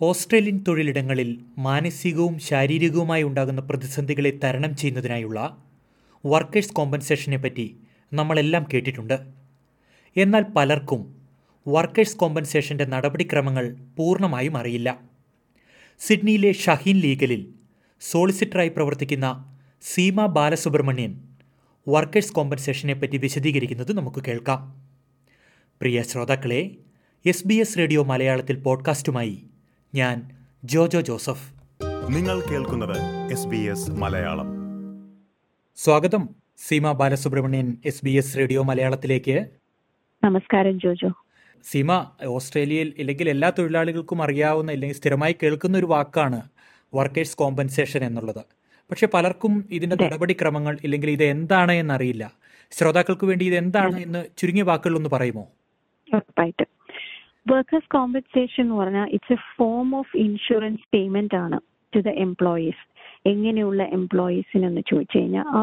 Australian തൊഴിലിടങ്ങളിൽ മാനസികവും ശാരീരികവുമായി ഉണ്ടാകുന്ന പ്രതിസന്ധികളെ തരണം ചെയ്യുന്നതിനായുള്ള വർക്കേഴ്സ് കോമ്പൻസേഷനെ പറ്റി നമ്മളെല്ലാം കേട്ടിട്ടുണ്ട്. എന്നാൽ പലർക്കും വർക്കേഴ്സ് കോമ്പൻസേഷന്റെ നടപടിക്രമങ്ങൾ പൂർണമായും അറിയില്ല. സിഡ്നിയിലെ ഷഹീൻ ലീഗലിൽ സോളിസിറ്ററായി പ്രവർത്തിക്കുന്ന സീമ ബാലസുബ്രഹ്മണ്യൻ വർക്കേഴ്സ് കോമ്പൻസേഷനെ പറ്റി വിശദീകരിക്കുന്നത് നമുക്ക് കേൾക്കാം. പ്രിയ ശ്രോതാക്കളെ എസ് ബി എസ് റേഡിയോ മലയാളത്തിൽ പോഡ്കാസ്റ്റുമായി ഞാൻ ജോജോ ജോസഫ്. നിങ്ങൾ കേൾക്കുന്നത് എസ് ബി എസ് മലയാളം. സ്വാഗതം. Seema Balasubramanian S B S radio മലയാളത്തിലേക്ക്. നമസ്കാരം ജോജോ. സീമ ഓസ്ട്രേലിയയിൽ ഇല്ലെങ്കിൽ എല്ലാ തൊഴിലാളികൾക്കും അറിയാവുന്ന ഇല്ലെങ്കിൽ സ്ഥിരമായി കേൾക്കുന്ന ഒരു വാക്കാണ് വർക്കേഴ്സ് കോമ്പൻസേഷൻ എന്നുള്ളത്. പക്ഷെ പലർക്കും ഇതിന്റെ നടപടിക്രമങ്ങൾ ഇല്ലെങ്കിൽ ഇത് എന്താണ് എന്നറിയില്ല. ശ്രോതാക്കൾക്ക് വേണ്ടി ഇത് എന്താണ് എന്ന് ചുരുങ്ങിയ വാക്കുകളിലൊന്ന് പറയുമോ? ഉറപ്പായിട്ട്. വർക്കേഴ്സ് കോമ്പൻസേഷൻ എന്ന് പറഞ്ഞാൽ it's a form of insurance payment ആണ് ടു ദ എംപ്ലോയീസ് എങ്ങനെയുള്ള എംപ്ലോയീസിനെന്ന് ചോദിച്ചു കഴിഞ്ഞാൽ ആ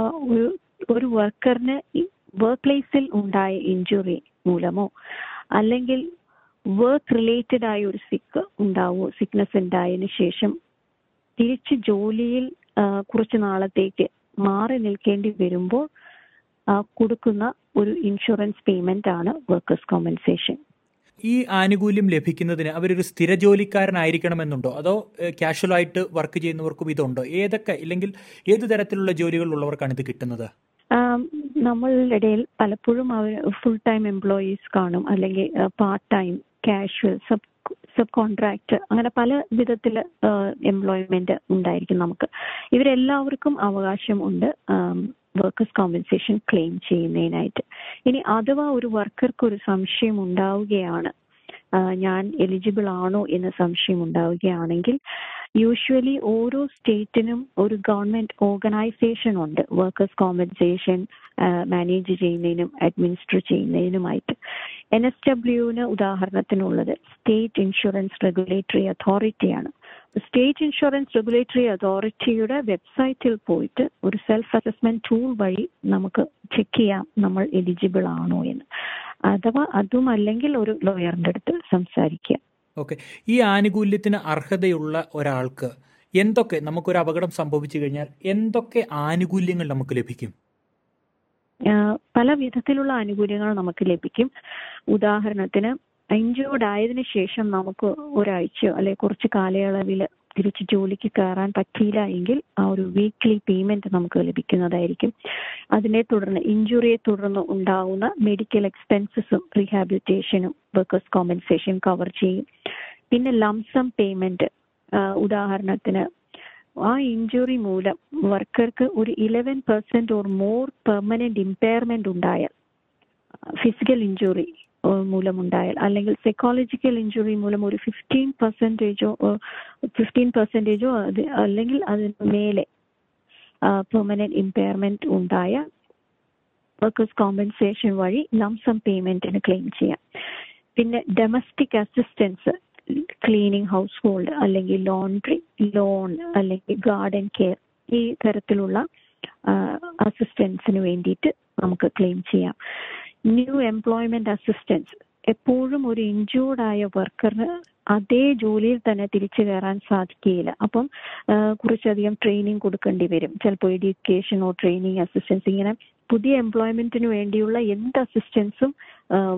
ഒരു വർക്കറിന് വർക്ക് പ്ലേസിൽ ഉണ്ടായ ഇഞ്ചുറി മൂലമോ അല്ലെങ്കിൽ വർക്ക് റിലേറ്റഡ് ആയ ഒരു സിക്ക് ഉണ്ടാവോ സിക്നസ് ഉണ്ടായതിന് ശേഷം തിരിച്ച് ജോലിയിൽ കുറച്ച് നാളത്തേക്ക് മാറി നിൽക്കേണ്ടി വരുമ്പോൾ കൊടുക്കുന്ന ഒരു ഇൻഷുറൻസ് പേയ്മെന്റ് ആണ് വർക്കേഴ്സ് കോമ്പൻസേഷൻ ഈ ആനുകൂല്യം ലഭിക്കുന്നതിന് അവരൊരു സ്ഥിര ജോലിക്കാരനായിരിക്കണമെന്നുണ്ടോ? അതോ കാഷ്വൽ ആയിട്ട് വർക്ക് ചെയ്യുന്നവർക്കും ഇതുണ്ടോ? ഏതൊക്കെ ഇല്ലെങ്കിൽ ഏത് തരത്തിലുള്ള ജോലികളുള്ളവർക്കാണ് ഇത് കിട്ടുന്നത്? നമ്മളുടെ ഇടയിൽ പലപ്പോഴും അവർ ഫുൾ ടൈം എംപ്ലോയീസ് കാണും. അല്ലെങ്കിൽ part time casual sub sub contract അങ്ങനെ പല വിധത്തിൽ എംപ്ലോയ്മെന്റ് ഉണ്ടായിരിക്കും നമുക്ക്. ഇവരെല്ലാവർക്കും അവകാശം ഉണ്ട് വർക്കേഴ്സ് കോമ്പൻസേഷൻ ക്ലെയിം ചെയ്യുന്നതിനായിട്ട്. ഇനി അഥവാ ഒരു വർക്കർക്ക് ഒരു സംശയം ഉണ്ടാവുകയാണ് ഞാൻ എലിജിബിൾ ആണോ എന്ന സംശയം ഉണ്ടാവുകയാണെങ്കിൽ യൂഷ്വലി ഓരോ സ്റ്റേറ്റിനും ഒരു ഗവൺമെന്റ് ഓർഗനൈസേഷൻ ഉണ്ട്. വർക്കേഴ്സ് കോമ്പൻസേഷൻ മാനേജ് ചെയ്യുന്നതിനും അഡ്മിനിസ്റ്റർ ചെയ്യുന്നതിനുമായിട്ട്. എൻ എസ് ഡബ്ല്യുവിന് ഉദാഹരണത്തിനുള്ളത് സ്റ്റേറ്റ് ഇൻഷുറൻസ് റെഗുലേറ്ററി അതോറിറ്റിയാണ് സ്റ്റേറ്റ് ഇൻഷുറൻസ് റെഗുലേറ്ററി അതോറിറ്റിയുടെ വെബ്സൈറ്റിൽ പോയിട്ട് ഒരു സെൽഫ് അസസ്മെന്റ് ടൂൾ വഴി നമുക്ക് ചെക്ക് ചെയ്യാം നമ്മൾ എലിജിബിൾ ആണോ എന്ന്. അഥവാ അതും അല്ലെങ്കിൽ ഒരു ലോയറിന്റെ അടുത്ത് സംസാരിക്കുക ഓക്കെ ഈ ആനുകൂല്യത്തിന് അർഹതയുള്ള ഒരാൾക്ക് എന്തൊക്കെ നമുക്കൊരു അപകടം സംഭവിച്ചു കഴിഞ്ഞാൽ എന്തൊക്കെ ആനുകൂല്യങ്ങൾ നമുക്ക് ലഭിക്കും? പല വിധത്തിലുള്ള ആനുകൂല്യങ്ങൾ നമുക്ക് ലഭിക്കും. ഉദാഹരണത്തിന് ഇഞ്ചേർഡ് ആയതിനു ശേഷം നമുക്ക് ഒരാഴ്ചയോ അല്ലെ കുറച്ച് കാലയളവിൽ തിരിച്ച് ജോലിക്ക് കയറാൻ പറ്റിയില്ല എങ്കിൽ ആ ഒരു വീക്ക്ലി പേയ്മെന്റ് നമുക്ക് ലഭിക്കുന്നതായിരിക്കും. അതിനെ തുടർന്ന് ഇഞ്ചുറിയെ തുടർന്ന് ഉണ്ടാവുന്ന മെഡിക്കൽ എക്സ്പെൻസസും റീഹാബിലിറ്റേഷനും വർക്കേഴ്സ് കോമ്പൻസേഷൻ കവർ ചെയ്യും. പിന്നെ ലംസം പേയ്മെന്റ് ഉദാഹരണത്തിന് ആ ഇഞ്ചുറി മൂലം വർക്കർക്ക് ഒരു eleven percent or more permanent impairment ഉണ്ടായാൽ ഫിസിക്കൽ ഇഞ്ചുറി മൂലമുണ്ടായാൽ. അല്ലെങ്കിൽ സൈക്കോളജിക്കൽ ഇഞ്ചുറി മൂലം ഒരു ഫിഫ്റ്റീൻ പെർസെന്റേജോ ഫിഫ്റ്റീൻ പെർസെന്റേജോ അത് അല്ലെങ്കിൽ അതിന് മേലെ പെർമനന്റ് ഇമ്പയർമെന്റ് ഉണ്ടായ വർക്കേഴ്സ് കോമ്പൻസേഷൻ വഴി ലംസം പേയ്മെന്റിന് ക്ലെയിം ചെയ്യാം. പിന്നെ domestic assistance cleaning household അല്ലെങ്കിൽ ലോണ്ട്രി ലോൺ അല്ലെങ്കിൽ ഗാർഡൻ കെയർ ഈ തരത്തിലുള്ള അസിസ്റ്റൻസിന് വേണ്ടിയിട്ട് നമുക്ക് ക്ലെയിം ചെയ്യാം. ന്യൂ എംപ്ലോയ്മെന്റ് അസിസ്റ്റൻസ് എപ്പോഴും ഒരു ഇൻജൂർഡ് ആയ വർക്കറിന് അതേ ജോലിയിൽ തന്നെ തിരിച്ചു കയറാൻ സാധിക്കുകയില്ല. അപ്പം കുറച്ചധികം ട്രെയിനിങ് കൊടുക്കേണ്ടി വരും. ചിലപ്പോൾ എഡ്യൂക്കേഷനോ ട്രെയിനിങ് അസിസ്റ്റൻസ് ഇങ്ങനെ പുതിയ എംപ്ലോയ്മെന്റിന് വേണ്ടിയുള്ള എന്ത് അസിസ്റ്റൻസും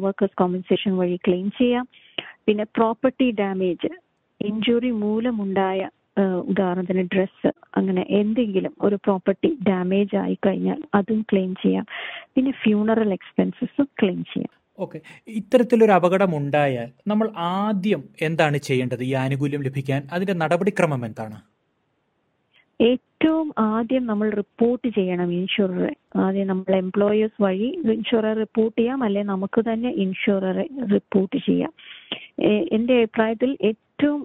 വർക്കേഴ്സ് കോമ്പൻസേഷൻ വഴി ക്ലെയിം ചെയ്യാം. പിന്നെ പ്രോപ്പർട്ടി ഡാമേജ് ഇഞ്ചുറി മൂലമുണ്ടായ ഉദാഹരണത്തിന് ഡ്രസ്സ് അങ്ങനെ എന്തെങ്കിലും ഒരു പ്രോപ്പർട്ടി ഡാമേജ് ആയി കഴിഞ്ഞാൽ അതും ക്ലെയിം ചെയ്യാം. പിന്നെ ഫ്യൂണറൽ എക്സ്പെൻസസും ക്ലെയിം ചെയ്യാം. ഓക്കെ ഇത്തരത്തിലൊരു അപകടം ഉണ്ടായാൽ നമ്മൾ ആദ്യം എന്താണ് ചെയ്യേണ്ടത്? ഈ ആനുകൂല്യം ലഭിക്കാൻ അതിന്റെ നടപടിക്രമം എന്താണ്? ഏറ്റവും ആദ്യം നമ്മൾ റിപ്പോർട്ട് ചെയ്യണം ഇൻഷുററെ ആദ്യം നമ്മൾ എംപ്ലോയേഴ്സ് വഴി ഇൻഷുറർ റിപ്പോർട്ട് ചെയ്യാം അല്ലെ നമുക്ക് തന്നെ ഇൻഷുററെ റിപ്പോർട്ട് ചെയ്യാം. എന്റെ അഭിപ്രായത്തിൽ ഏറ്റവും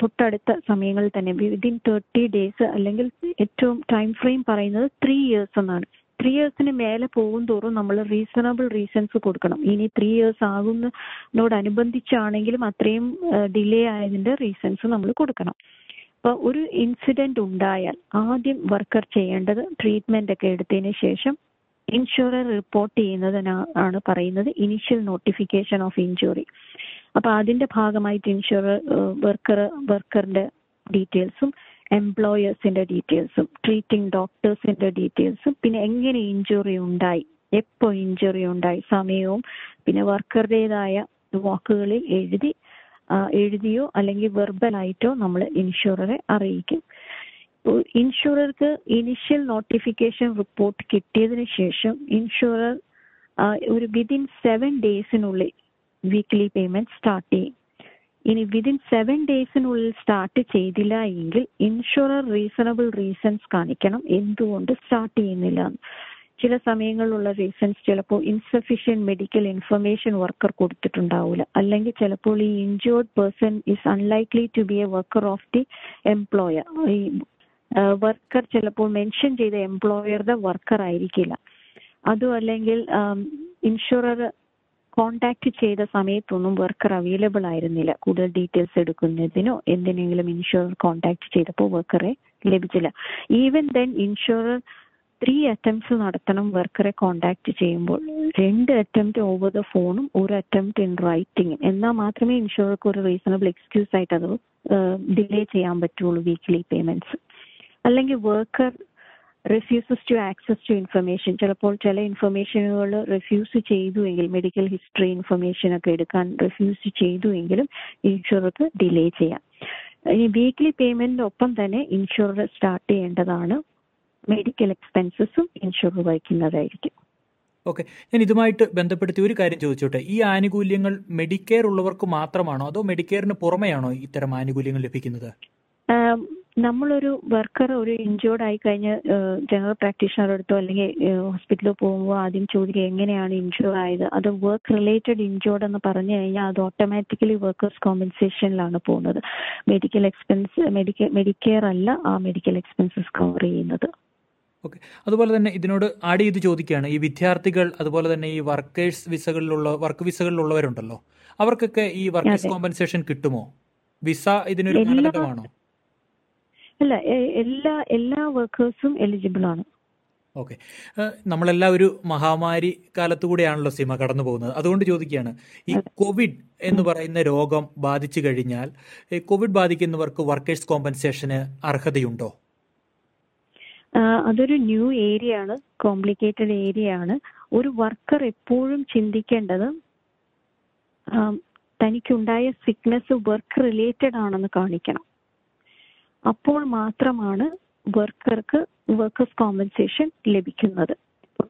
തൊട്ടടുത്ത സമയങ്ങളിൽ തന്നെ വിതിൻ തേർട്ടി ഡേയ്സ് അല്ലെങ്കിൽ ഏറ്റവും ടൈം ഫ്രെയിം പറയുന്നത് ത്രീ ഇയേഴ്സ് എന്നാണ്. ത്രീ ഇയേഴ്സിന് മേലെ പോകും തോറും നമ്മൾ റീസണബിൾ റീസൺസ് കൊടുക്കണം. ഇനി ത്രീ ഇയേഴ്സ് ആകുന്നതിനോടനുബന്ധിച്ചാണെങ്കിലും അത്രയും ഡിലേ ആയതിന്റെ റീസൺസ് നമ്മൾ കൊടുക്കണം. അപ്പൊ ഒരു ഇൻസിഡന്റ് ഉണ്ടായാൽ ആദ്യം വർക്കർ ചെയ്യേണ്ടത് ട്രീറ്റ്മെന്റ് ഒക്കെ എടുത്തതിന് ശേഷം ഇൻഷുറർ റിപ്പോർട്ട് ചെയ്യുന്നതിനാണ് പറയുന്നത് ഇനിഷ്യൽ നോട്ടിഫിക്കേഷൻ ഓഫ് ഇഞ്ചുറി അപ്പൊ അതിന്റെ ഭാഗമായിട്ട് ഇൻഷുറർ വർക്കർ വർക്കറിന്റെ ഡീറ്റെയിൽസും എംപ്ലോയേഴ്സിന്റെ ഡീറ്റെയിൽസും ട്രീറ്റിംഗ് ഡോക്ടേഴ്സിന്റെ ഡീറ്റെയിൽസും പിന്നെ എങ്ങനെ ഇഞ്ചുറി ഉണ്ടായി എപ്പോ ഇഞ്ചുറി ഉണ്ടായി സമയവും പിന്നെ വർക്കറുടേതായ വാക്കുകളിൽ എഴുതി എഴുതിയോ അല്ലെങ്കിൽ വെർബലായിട്ടോ നമ്മൾ ഇൻഷുററെ അറിയിക്കും. ഇൻഷുറർക്ക് ഇനിഷ്യൽ നോട്ടിഫിക്കേഷൻ റിപ്പോർട്ട് കിട്ടിയതിന് ശേഷം ഇൻഷുറർ ഒരു വിതിൻ സെവൻ ഡേയ്സിനുള്ളിൽ വീക്ക്ലി പേയ്മെന്റ് സ്റ്റാർട്ട് ചെയ്യും. ഇനി വിതിൻ സെവൻ ഡേയ്സിനുള്ളിൽ സ്റ്റാർട്ട് ചെയ്തില്ല എങ്കിൽ ഇൻഷുറർ റീസണബിൾ റീസൺസ് കാണിക്കണം എന്തുകൊണ്ട് സ്റ്റാർട്ട് ചെയ്യുന്നില്ല. ചില സമയങ്ങളിലുള്ള റീസൺസ് ചിലപ്പോൾ ഇൻസഫിഷ്യൻ മെഡിക്കൽ ഇൻഫർമേഷൻ വർക്കർ കൊടുത്തിട്ടുണ്ടാവില്ല അല്ലെങ്കിൽ ചിലപ്പോൾ ഈ injured person is unlikely to be a worker of the employer ഈ വർക്കർ ചിലപ്പോൾ മെൻഷൻ ചെയ്ത എംപ്ലോയറുടെ വർക്കർ ആയിരിക്കില്ല. അതും അല്ലെങ്കിൽ ഇൻഷുറർ കോണ്ടാക്ട് ചെയ്ത സമയത്തൊന്നും വർക്കർ അവൈലബിൾ ആയിരുന്നില്ല. കൂടുതൽ ഡീറ്റെയിൽസ് എടുക്കുന്നതിനോ എന്തിനെങ്കിലും ഇൻഷുറർ കോണ്ടാക്ട് ചെയ്തപ്പോൾ വർക്കറെ ലഭിച്ചില്ല. Even then insurer three attempts നടത്തണം വർക്കറെ കോണ്ടാക്ട് ചെയ്യുമ്പോൾ. രണ്ട് അറ്റംപ്റ്റ് ഓവർ ദ ഫോണും ഒരു അറ്റംപ്റ്റ് ഇൻ റൈറ്റിംഗും എന്നാൽ മാത്രമേ ഇൻഷുറർക്ക് ഒരു റീസണബിൾ എക്സ്ക്യൂസ് ആയിട്ട് അത് ഡിലേ ചെയ്യാൻ പറ്റുള്ളൂ വീക്ക്ലി പേയ്മെന്റ്സ് അല്ലെങ്കിൽ worker refuses to access to information ചിലപ്പോൾ ചില ഇൻഫർമേഷനുകൾ റെഫ്യൂസ് ചെയ്തു എങ്കിൽ മെഡിക്കൽ ഹിസ്റ്ററി ഇൻഫർമേഷൻ ഒക്കെ എടുക്കാൻ റെഫ്യൂസ് ചെയ്തു എങ്കിലും ഇൻഷുറർക്ക് ഡിലേ ചെയ്യാം. ഇനി വീക്ക്ലി പേയ്മെന്റിനൊപ്പം തന്നെ ഇൻഷുറർ സ്റ്റാർട്ട് ചെയ്യേണ്ടതാണ്. മെഡിക്കൽ എക്സ്പെൻസസും ഇൻഷുറർ വഹിക്കുന്നതായിരിക്കും. ഓക്കെ ഞാൻ ഇതുമായിട്ട് ബന്ധപ്പെടുത്തി ഒരു കാര്യം ചോദിച്ചോട്ടെ. ഈ ആനുകൂല്യങ്ങൾ മെഡിക്കെയർ ഉള്ളവർക്ക് മാത്രമാണോ? അതോ മെഡിക്കെയറിന് പുറമെയാണോ ഇത്തരം ആനുകൂല്യങ്ങൾ ലഭിക്കുന്നത്? നമ്മളൊരു വർക്കർ ഒരു ഇഞ്ചേർഡ് ആയി കഴിഞ്ഞ് ജനറൽ പ്രാക്ടീഷണർ അടുത്തോ അല്ലെങ്കിൽ ഹോസ്പിറ്റലിൽ പോകുമ്പോൾ ആദ്യം ചോദിക്കുക എങ്ങനെയാണ് ഇൻഷുർ ആയത്? അത് വർക്ക് റിലേറ്റഡ് ഇഞ്ചേർഡ് എന്ന് പറഞ്ഞു കഴിഞ്ഞാൽ അത് ഓട്ടോമാറ്റിക്കലി വർക്കേഴ്സ് കോമ്പൻസേഷനിലാണ് പോകുന്നത്. മെഡിക്കൽ എക്സ്പെൻസ് മെഡിക്കൽ മെഡിക്കെയർ അല്ല ആ മെഡിക്കൽ എക്സ്പെൻസസ് കവർ ചെയ്യുന്നത്. ഓക്കെ അതുപോലെ തന്നെ ഇതിനോട് ആഡ് ചെയ്ത് ചോദിക്കുകയാണ്. ഈ വിദ്യാർത്ഥികൾ അതുപോലെ തന്നെ ഈ വർക്കേഴ്സ് വിസകളിലുള്ള വർക്ക് വിസകളിലുള്ളവരുണ്ടല്ലോ അവർക്കൊക്കെ ഈ വർക്കേഴ്സ്. കോമ്പൻസേഷൻ കിട്ടുമോ? വിസ ഇതിനൊരു ഘടകമാണോ മാനദണ്ഡമാണോ? അല്ല എല്ലാ എല്ലാ വർക്കേഴ്സും എലിജിബിൾ ആണ്. ഓക്കെ. നമ്മളെല്ലാം ഒരു മഹാമാരി കാലത്തു കൂടെയാണല്ലോ സിമ കടന്നു പോകുന്നത്. അതുകൊണ്ട് ചോദിക്കുകയാണ് ഈ കോവിഡ് എന്ന് പറയുന്ന രോഗം ബാധിച്ചു കഴിഞ്ഞാൽ കോവിഡ് ബാധിക്കുന്നവർക്ക് വർക്കേഴ്സ് കോമ്പൻസേഷന് അർഹതയുണ്ടോ? അതൊരു ന്യൂ ഏരിയ ആണ് കോംപ്ലിക്കേറ്റഡ് ഏരിയ ആണ്. ഒരു വർക്കർ എപ്പോഴും ചിന്തിക്കേണ്ടത് തനിക്കുണ്ടായ സിക്നസ് വർക്ക് റിലേറ്റഡ് ആണെന്ന് കാണിക്കണം. അപ്പോൾ മാത്രമാണ് വർക്കർക്ക് വർക്കേഴ്സ് കോമ്പൻസേഷൻ ലഭിക്കുന്നത്.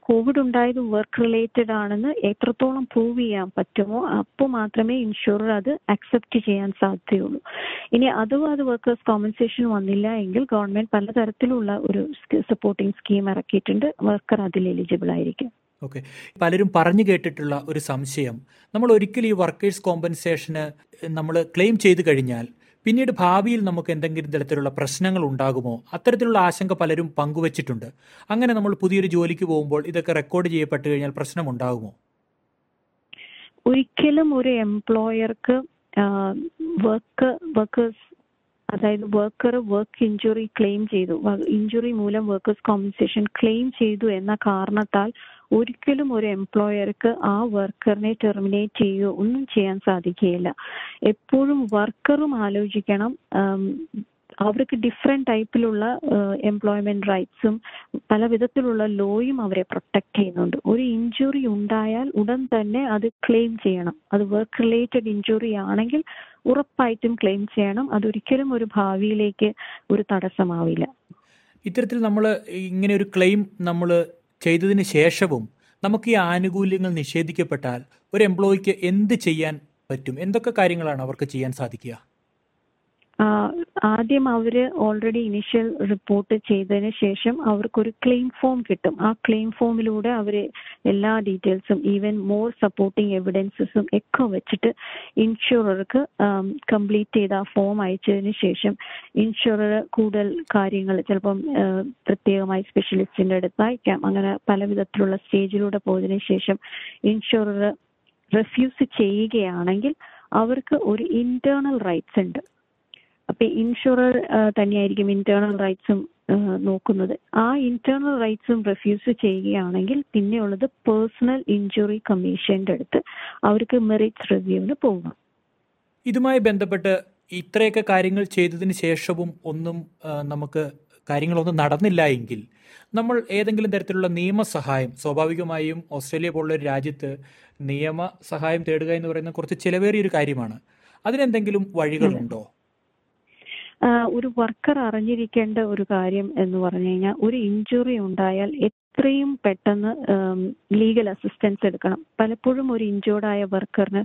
കോവിഡ് ഉണ്ടായത് വർക്ക് റിലേറ്റഡ് ആണെന്ന് എത്രത്തോളം പ്രൂവ് ചെയ്യാൻ പറ്റുമോ അപ്പോൾ മാത്രമേ ഇൻഷുറർ അത് അക്സെപ്റ്റ് ചെയ്യാൻ സാധ്യതയുള്ളൂ. ഇനി അതും അത് വർക്കേഴ്സ് കോമ്പൻസേഷൻ വന്നില്ല എങ്കിൽ ഗവൺമെന്റ് പലതരത്തിലുള്ള ഒരു സപ്പോർട്ടിംഗ് സ്കീം ഇറക്കിയിട്ടുണ്ട്. വർക്കർ അതിൽ എലിജിബിൾ ആയിരിക്കും. ഓക്കെ പലരും പറഞ്ഞു കേട്ടിട്ടുള്ള ഒരു സംശയം. നമ്മൾ ഒരിക്കലും ഈ വർക്കേഴ്സ് കോമ്പൻസേഷന് നമ്മൾ ക്ലെയിം ചെയ്തു കഴിഞ്ഞാൽ പിന്നീട് ഭാവിയിൽ നമുക്ക് എന്തെങ്കിലും തരത്തിലുള്ള പ്രശ്നങ്ങൾ ഉണ്ടാകുമോ? അത്തരത്തിലുള്ള ആശങ്ക പലരും പങ്കുവച്ചിട്ടുണ്ട്. അങ്ങനെ നമ്മൾ പുതിയൊരു ജോലിക്ക് പോകുമ്പോൾ ഇതൊക്കെ റെക്കോർഡ് ചെയ്യപ്പെട്ടു കഴിഞ്ഞാൽ പ്രശ്നം ഉണ്ടാകുമോ ഒരിക്കലും ഒരു എംപ്ലോയർക്ക് വർക്ക് വർക്കേഴ്സ് അതായത് വർക്കർ വർക്ക് ഇഞ്ചുറി ക്ലെയിം ചെയ്തു. ഇഞ്ചുറി മൂലം വർക്കേഴ്സ് കോമ്പൻസേഷൻ ക്ലെയിം ചെയ്തു എന്ന കാരണത്താൽ ഒരിക്കലും ഒരു എംപ്ലോയർക്ക് ആ വർക്കറിനെ ടെർമിനേറ്റ് ചെയ്യുകയോ ഒന്നും ചെയ്യാൻ സാധിക്കുകയില്ല. എപ്പോഴും വർക്കറും ആലോചിക്കണം. അവർക്ക് ഡിഫറെന്റ് ടൈപ്പിലുള്ള എംപ്ലോയ്മെന്റ് റൈറ്റ്സും പല വിധത്തിലുള്ള ലോയും അവരെ പ്രൊട്ടക്ട് ചെയ്യുന്നുണ്ട്. ഒരു ഇഞ്ചുറി ഉണ്ടായാൽ ഉടൻ തന്നെ അത് ക്ലെയിം ചെയ്യണം. അത് വർക്ക് റിലേറ്റഡ് ഇഞ്ചുറി ആണെങ്കിൽ ഉറപ്പായിട്ടും ക്ലെയിം ചെയ്യണം. അതൊരിക്കലും ഒരു ഭാവിയിലേക്ക് ഒരു തടസ്സമാവില്ല. ഇത്തരത്തിൽ നമ്മൾ ഇങ്ങനെ ഒരു ക്ലെയിം നമ്മൾ ചെയ്തതിന് ശേഷവും നമുക്ക് ഈ ആനുകൂല്യങ്ങൾ നിഷേധിക്കപ്പെട്ടാൽ ഒരു എംപ്ലോയിക്ക് എന്ത് ചെയ്യാൻ പറ്റും? എന്തൊക്കെ കാര്യങ്ങളാണ് അവർക്ക് ചെയ്യാൻ സാധിക്കുക? ആദ്യം അവർ ഓൾറെഡി ഇനിഷ്യൽ റിപ്പോർട്ട് ചെയ്തതിന് ശേഷം അവർക്കൊരു ക്ലെയിം ഫോം കിട്ടും. ആ ക്ലെയിം ഫോമിലൂടെ അവർ എല്ലാ ഡീറ്റെയിൽസും ഈവൻ മോർ സപ്പോർട്ടിങ് എവിഡൻസസും ഒക്കെ വെച്ചിട്ട് ഇൻഷുറർക്ക് കംപ്ലീറ്റ് ചെയ്ത ആ ഫോം അയച്ചതിന് ശേഷം ഇൻഷുറർ കൂടുതൽ കാര്യങ്ങൾ ചിലപ്പം പ്രത്യേകമായി സ്പെഷ്യലിസ്റ്റിന്റെ അടുത്ത് അയക്കാം അങ്ങനെ പല വിധത്തിലുള്ള സ്റ്റേജിലൂടെ പോയതിനു ശേഷം ഇൻഷുറർ റെഫ്യൂസ് ചെയ്യുകയാണെങ്കിൽ അവർക്ക് ഒരു ഇന്റേണൽ റൈറ്റ്സ് ഉണ്ട്. അപ്പൊ ഇൻഷുറർ തന്നെയായിരിക്കും ഇന്റേണൽ റൈറ്റ്സും നോക്കുന്നത്. ആ ഇന്റേണൽ റൈറ്റ്സും റെഫ്യൂസ് ചെയ്യുകയാണെങ്കിൽ പിന്നെയുള്ളത് പേഴ്സണൽ ഇഞ്ചുറി കമ്മീഷന്റെ അടുത്ത് അവർക്ക് മെറിറ്റ്സ് റിവ്യൂവിന് പോകാം ഇതുമായി ബന്ധപ്പെട്ട് ഇത്രയൊക്കെ കാര്യങ്ങൾ ചെയ്തതിന് ശേഷവും ഒന്നും നമുക്ക് കാര്യങ്ങളൊന്നും നടന്നില്ല എങ്കിൽ നമ്മൾ ഏതെങ്കിലും തരത്തിലുള്ള നിയമസഹായം സ്വാഭാവികമായും ഓസ്ട്രേലിയ പോലുള്ള ഒരു രാജ്യത്ത് നിയമ സഹായം തേടുക എന്ന് പറയുന്ന കുറച്ച് ചിലവേറിയ ഒരു കാര്യമാണ്. അതിനെന്തെങ്കിലും വഴികളുണ്ടോ? ഒരു വർക്കർ അറിഞ്ഞിരിക്കേണ്ട ഒരു കാര്യം എന്ന് പറഞ്ഞു കഴിഞ്ഞാൽ ഒരു ഇഞ്ചുറി ഉണ്ടായാൽ എത്രയും പെട്ടെന്ന് ലീഗൽ അസിസ്റ്റൻസ് എടുക്കണം. പലപ്പോഴും ഒരു ഇഞ്ചോർഡായ വർക്കറിന്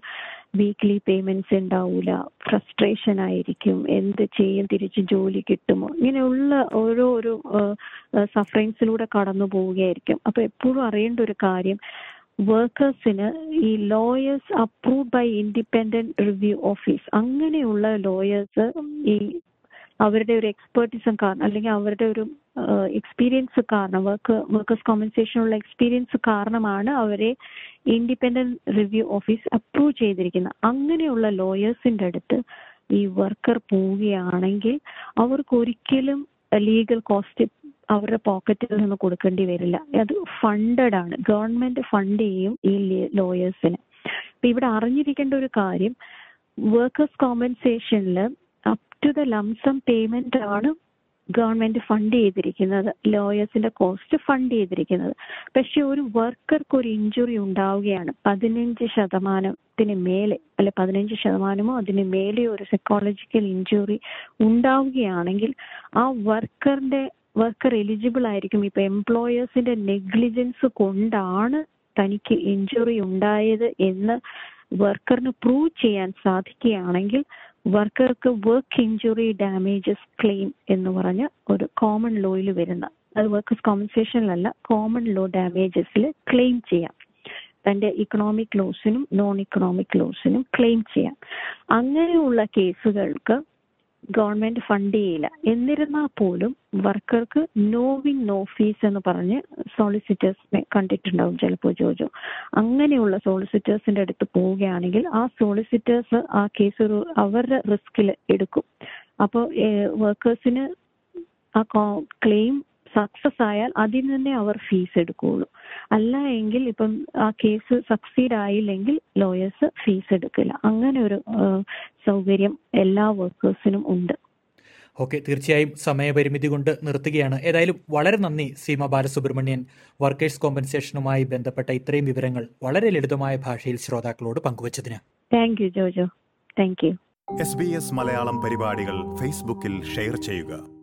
വീക്ക്ലി പേയ്മെന്റ്സ് ഉണ്ടാവൂല. ഫ്രസ്ട്രേഷൻ ആയിരിക്കും. എന്ത് ചെയ്യും? തിരിച്ച് ജോലി കിട്ടുമോ? ഇങ്ങനെയുള്ള ഓരോ ഒരു സഫറിങ്സിലൂടെ കടന്നു പോവുകയായിരിക്കും. അപ്പൊ എപ്പോഴും അറിയേണ്ട ഒരു കാര്യം വർക്കേഴ്സിന് ഈ lawyers approved by independent review office അങ്ങനെയുള്ള ലോയേഴ്സ് ഈ അവരുടെ ഒരു എക്സ്പേർട്ടിസം കാരണം അല്ലെങ്കിൽ അവരുടെ ഒരു എക്സ്പീരിയൻസ് കാരണം വർക്ക് വർക്കേഴ്സ് കോമ്പൻസേഷനുള്ള എക്സ്പീരിയൻസ് കാരണമാണ് അവരെ ഇൻഡിപെൻഡന്റ് റിവ്യൂ ഓഫീസ് അപ്രൂവ് ചെയ്തിരിക്കുന്നത്. അങ്ങനെയുള്ള ലോയേഴ്സിന്റെ അടുത്ത് ഈ വർക്കർ പോവുകയാണെങ്കിൽ അവർക്ക് ഒരിക്കലും ലീഗൽ കോസ്റ്റ് അവരുടെ പോക്കറ്റിൽ നിന്ന് കൊടുക്കേണ്ടി വരില്ല. അത് ഫണ്ടഡ് ആണ്. ഗവൺമെന്റ് ഫണ്ട് ചെയ്യും ഈ ലോയേഴ്സിന് ഇവിടെ അറിഞ്ഞിരിക്കേണ്ട ഒരു കാര്യം വർക്കേഴ്സ് കോമ്പൻസേഷനിൽ ദ ലംസം പേയ്മെന്റ് ആണ് ഗവൺമെന്റ് ഫണ്ട് ചെയ്തിരിക്കുന്നത്. ലോയേഴ്സിന്റെ കോസ്റ്റ് ഫണ്ട് ചെയ്തിരിക്കുന്നത്. പക്ഷെ ഒരു വർക്കർക്ക് ഒരു ഇഞ്ചുറി ഉണ്ടാവുകയാണ്. പതിനഞ്ച് ശതമാനത്തിന് മേലെ അല്ലെ പതിനഞ്ച് ശതമാനമോ അതിന് മേലെ ഒരു സൈക്കോളജിക്കൽ ഇഞ്ചുറി ഉണ്ടാവുകയാണെങ്കിൽ ആ വർക്കറിന്റെ വർക്കർ എലിജിബിൾ ആയിരിക്കും. ഇപ്പൊ എംപ്ലോയേഴ്സിന്റെ നെഗ്ലിജൻസ് കൊണ്ടാണ് തനിക്ക് ഇഞ്ചുറി ഉണ്ടായത് എന്ന് വർക്കറിന് പ്രൂവ് ചെയ്യാൻ സാധിക്കുകയാണെങ്കിൽ വർക്കർക്ക് വർക്ക് ഇഞ്ചുറി ഡാമേജസ് ക്ലെയിം എന്ന് പറഞ്ഞ ഒരു കോമൺ ലോയിൽ വരുന്ന അത് വർക്കേഴ്സ് കോമ്പൻസേഷനിലല്ല കോമൺ ലോ ഡാമേജസിൽ ക്ലെയിം ചെയ്യാം തന്റെ ഇക്കണോമിക് ലോസിനും നോൺ ഇക്കണോമിക് ലോസിനും ക്ലെയിം ചെയ്യാം. അങ്ങനെയുള്ള കേസുകൾക്ക് ഗവൺമെന്റ് ഫണ്ട് ചെയ്യില്ല. എന്നിരുന്നാൽ പോലും വർക്കർക്ക് നോ വിൻ നോ ഫീസ് എന്ന് പറഞ്ഞ് സോളിസിറ്റേഴ്സിനെ കണ്ടിട്ടുണ്ടാവും ചിലപ്പോൾ ജോജോ. അങ്ങനെയുള്ള സോളിസിറ്റേഴ്സിന്റെ അടുത്ത് പോവുകയാണെങ്കിൽ ആ സോളിസിറ്റേഴ്സ് ആ കേസ് അവരുടെ റിസ്കിൽ എടുക്കും. അപ്പോൾ വർക്കേഴ്സിന് ആ ക്ലെയിം സക്സസ് ആയാൽ അതിൽ നിന്നേ അവർ ഫീസ് എടുക്കുകയുള്ളൂ അല്ല എങ്കിൽ ഇപ്പം ആ കേസ് സക്സീഡ് ആയില്ലെങ്കിൽ ലോയേഴ്സ് ഫീസ് എടുക്കില്ല. അങ്ങനെ ഒരു സൗകര്യം എല്ലാ വർക്കേഴ്സിനും ഉണ്ട്. ഓക്കെ തീർച്ചയായും സമയപരിമിതി കൊണ്ട് നിർത്തുകയാണ്. ഏതായാലും വളരെ നന്ദി സീമ ബാലസുബ്രഹ്മണ്യൻ വർക്കേഴ്സ് കോമ്പൻസേഷനുമായി ബന്ധപ്പെട്ട ഇത്രയും വിവരങ്ങൾ വളരെ ലളിതമായ ഭാഷയിൽ ശ്രോതാക്കളോട് പങ്കുവച്ചതിന്. Thank you Jojo thank you S B S Malayalam പരിപാടികൾ ഫേസ്ബുക്കിൽ ഷെയർ ചെയ്യുക.